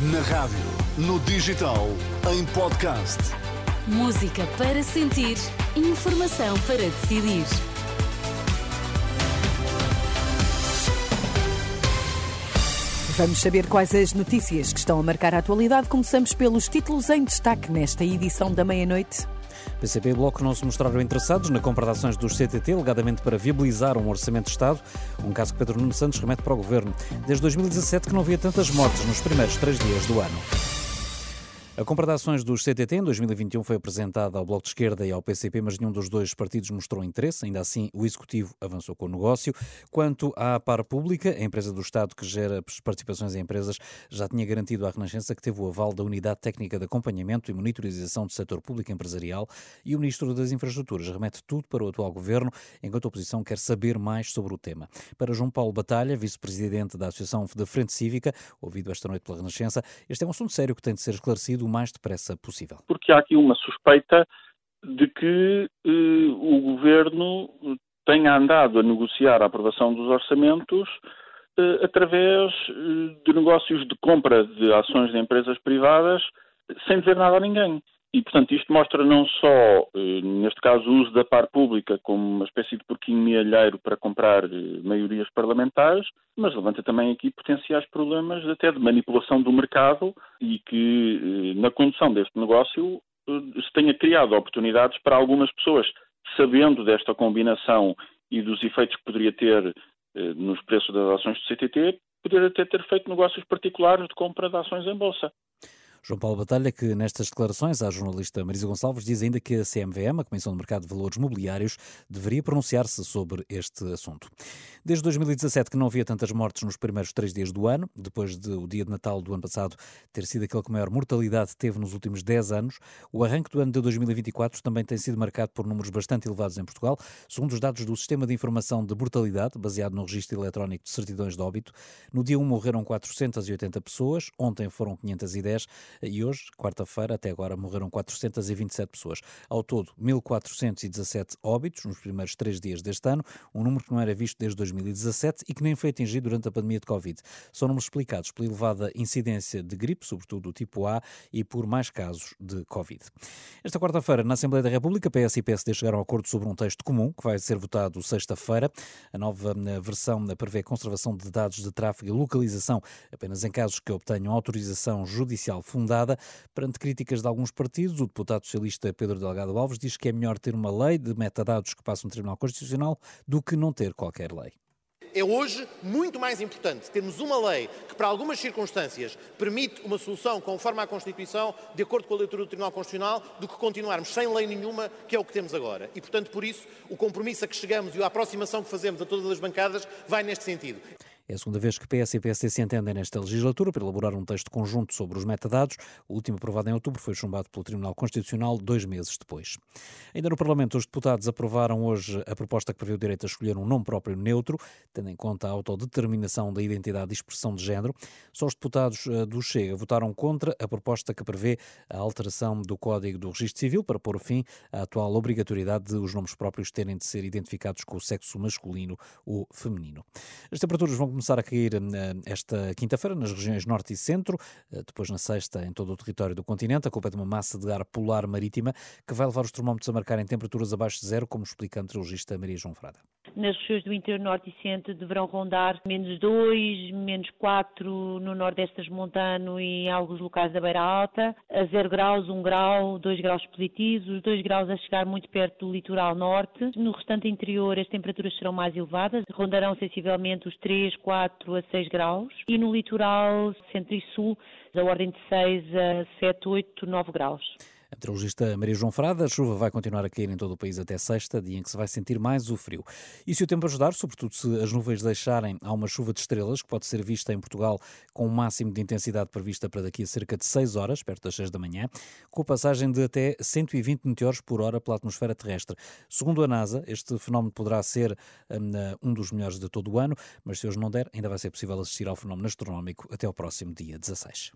Na rádio, no digital, em podcast. Música para sentir, informação para decidir. Vamos saber quais as notícias que estão a marcar a atualidade. Começamos pelos títulos em destaque nesta edição da meia-noite. PCP e Bloco não se mostraram interessados na compra de ações dos CTT, alegadamente para viabilizar um orçamento de Estado, um caso que Pedro Nuno Santos remete para o Governo. Desde 2017 que não havia tantas mortes nos primeiros três dias do ano. A compra de ações dos CTT em 2021 foi apresentada ao Bloco de Esquerda e ao PCP, mas nenhum dos dois partidos mostrou interesse. Ainda assim, o Executivo avançou com o negócio. Quanto à Par Pública, a empresa do Estado que gera participações em empresas, já tinha garantido à Renascença que teve o aval da Unidade Técnica de Acompanhamento e Monitorização do Setor Público Empresarial e o Ministro das Infraestruturas remete tudo para o atual Governo, enquanto a oposição quer saber mais sobre o tema. Para João Paulo Batalha, Vice-Presidente da Associação da Frente Cívica, ouvido esta noite pela Renascença, este é um assunto sério que tem de ser esclarecido o mais depressa possível. Porque há aqui uma suspeita de que eh, o governo tenha andado a negociar a aprovação dos orçamentos eh, através eh, de negócios de compra de ações de empresas privadas sem dizer nada a ninguém. E, portanto, isto mostra não só, eh, neste caso, o uso da par pública como uma espécie de porquinho mealheiro para comprar eh, maiorias parlamentares, mas levanta também aqui potenciais problemas até de manipulação do mercado e que, eh, na condução deste negócio, se tenha criado oportunidades para algumas pessoas, sabendo desta combinação e dos efeitos que poderia ter nos preços das ações do CTT, poder até ter feito negócios particulares de compra de ações em bolsa. João Paulo Batalha, que nestas declarações à jornalista Marisa Gonçalves diz ainda que a CMVM, a Comissão de Mercado de Valores Mobiliários, deveria pronunciar-se sobre este assunto. Desde 2017 que não havia tantas mortes nos primeiros três dias do ano, depois de o dia de Natal do ano passado ter sido aquele que maior mortalidade teve nos últimos 10 anos, o arranque do ano de 2024 também tem sido marcado por números bastante elevados em Portugal, segundo os dados do Sistema de Informação de Mortalidade, baseado no Registro Eletrónico de Certidões de Óbito. No dia 1 morreram 480 pessoas, ontem foram 510 e hoje, quarta-feira, até agora, morreram 427 pessoas. Ao todo, 1.417 óbitos nos primeiros três dias deste ano, um número que não era visto desde 2017 e que nem foi atingido durante a pandemia de Covid. São números explicados pela elevada incidência de gripe, sobretudo do tipo A, e por mais casos de Covid. Esta quarta-feira, na Assembleia da República, PS e PSD chegaram a acordo sobre um texto comum que vai ser votado sexta-feira. A nova eh, versão prevê conservação de dados de tráfego e localização apenas em casos que obtenham autorização judicial fundada. Perante críticas de alguns partidos, o deputado socialista Pedro Delgado Alves diz que é melhor ter uma lei de metadados que passa no Tribunal Constitucional do que não ter qualquer lei. É hoje muito mais importante termos uma lei que, para algumas circunstâncias, permite uma solução conforme a Constituição, de acordo com a leitura do Tribunal Constitucional, do que continuarmos sem lei nenhuma, que é o que temos agora. E, portanto, por isso, o compromisso a que chegamos e a aproximação que fazemos a todas as bancadas vai neste sentido. É a segunda vez que PS e PSD se entendem nesta legislatura para elaborar um texto conjunto sobre os metadados. O último aprovado em outubro foi chumbado pelo Tribunal Constitucional dois meses depois. Ainda no Parlamento, os deputados aprovaram hoje a proposta que prevê o direito a escolher um nome próprio neutro, tendo em conta a autodeterminação da identidade e expressão de género. Só os deputados eh, do Chega votaram contra a proposta que prevê a alteração do Código do Registro Civil para pôr fim à atual obrigatoriedade de os nomes próprios terem de ser identificados com o sexo masculino ou feminino. As temperaturas vão começar a cair eh, esta quinta-feira nas regiões norte e centro, eh, depois na sexta em todo o território do continente. A culpa é de uma massa de ar polar marítima que vai levar os termómetros a marcarem temperaturas abaixo de zero, como explica a meteorologista Maria João Frada. Nas regiões do interior norte e centro deverão rondar menos 2, menos 4 no nordeste transmontano e em alguns locais da Beira Alta, a 0 graus, 1 grau, 2 graus positivos, os 2 graus a chegar muito perto do litoral norte. No restante interior as temperaturas serão mais elevadas, rondarão sensivelmente os 3, 4 a 6 graus e no litoral centro e sul da ordem de 6 a 7, 8, 9 graus. A meteorologista Maria João Frada, a chuva vai continuar a cair em todo o país até sexta, dia em que se vai sentir mais o frio. E se o tempo ajudar, sobretudo se as nuvens deixarem, há uma chuva de estrelas que pode ser vista em Portugal com um máximo de intensidade prevista para daqui a cerca de 6 horas, perto das 6 da manhã, com a passagem de até 120 meteoros por hora pela atmosfera terrestre. Segundo a NASA, este fenómeno poderá ser um, um dos melhores de todo o ano, mas se hoje não der, ainda vai ser possível assistir ao fenómeno astronómico até ao próximo dia 16.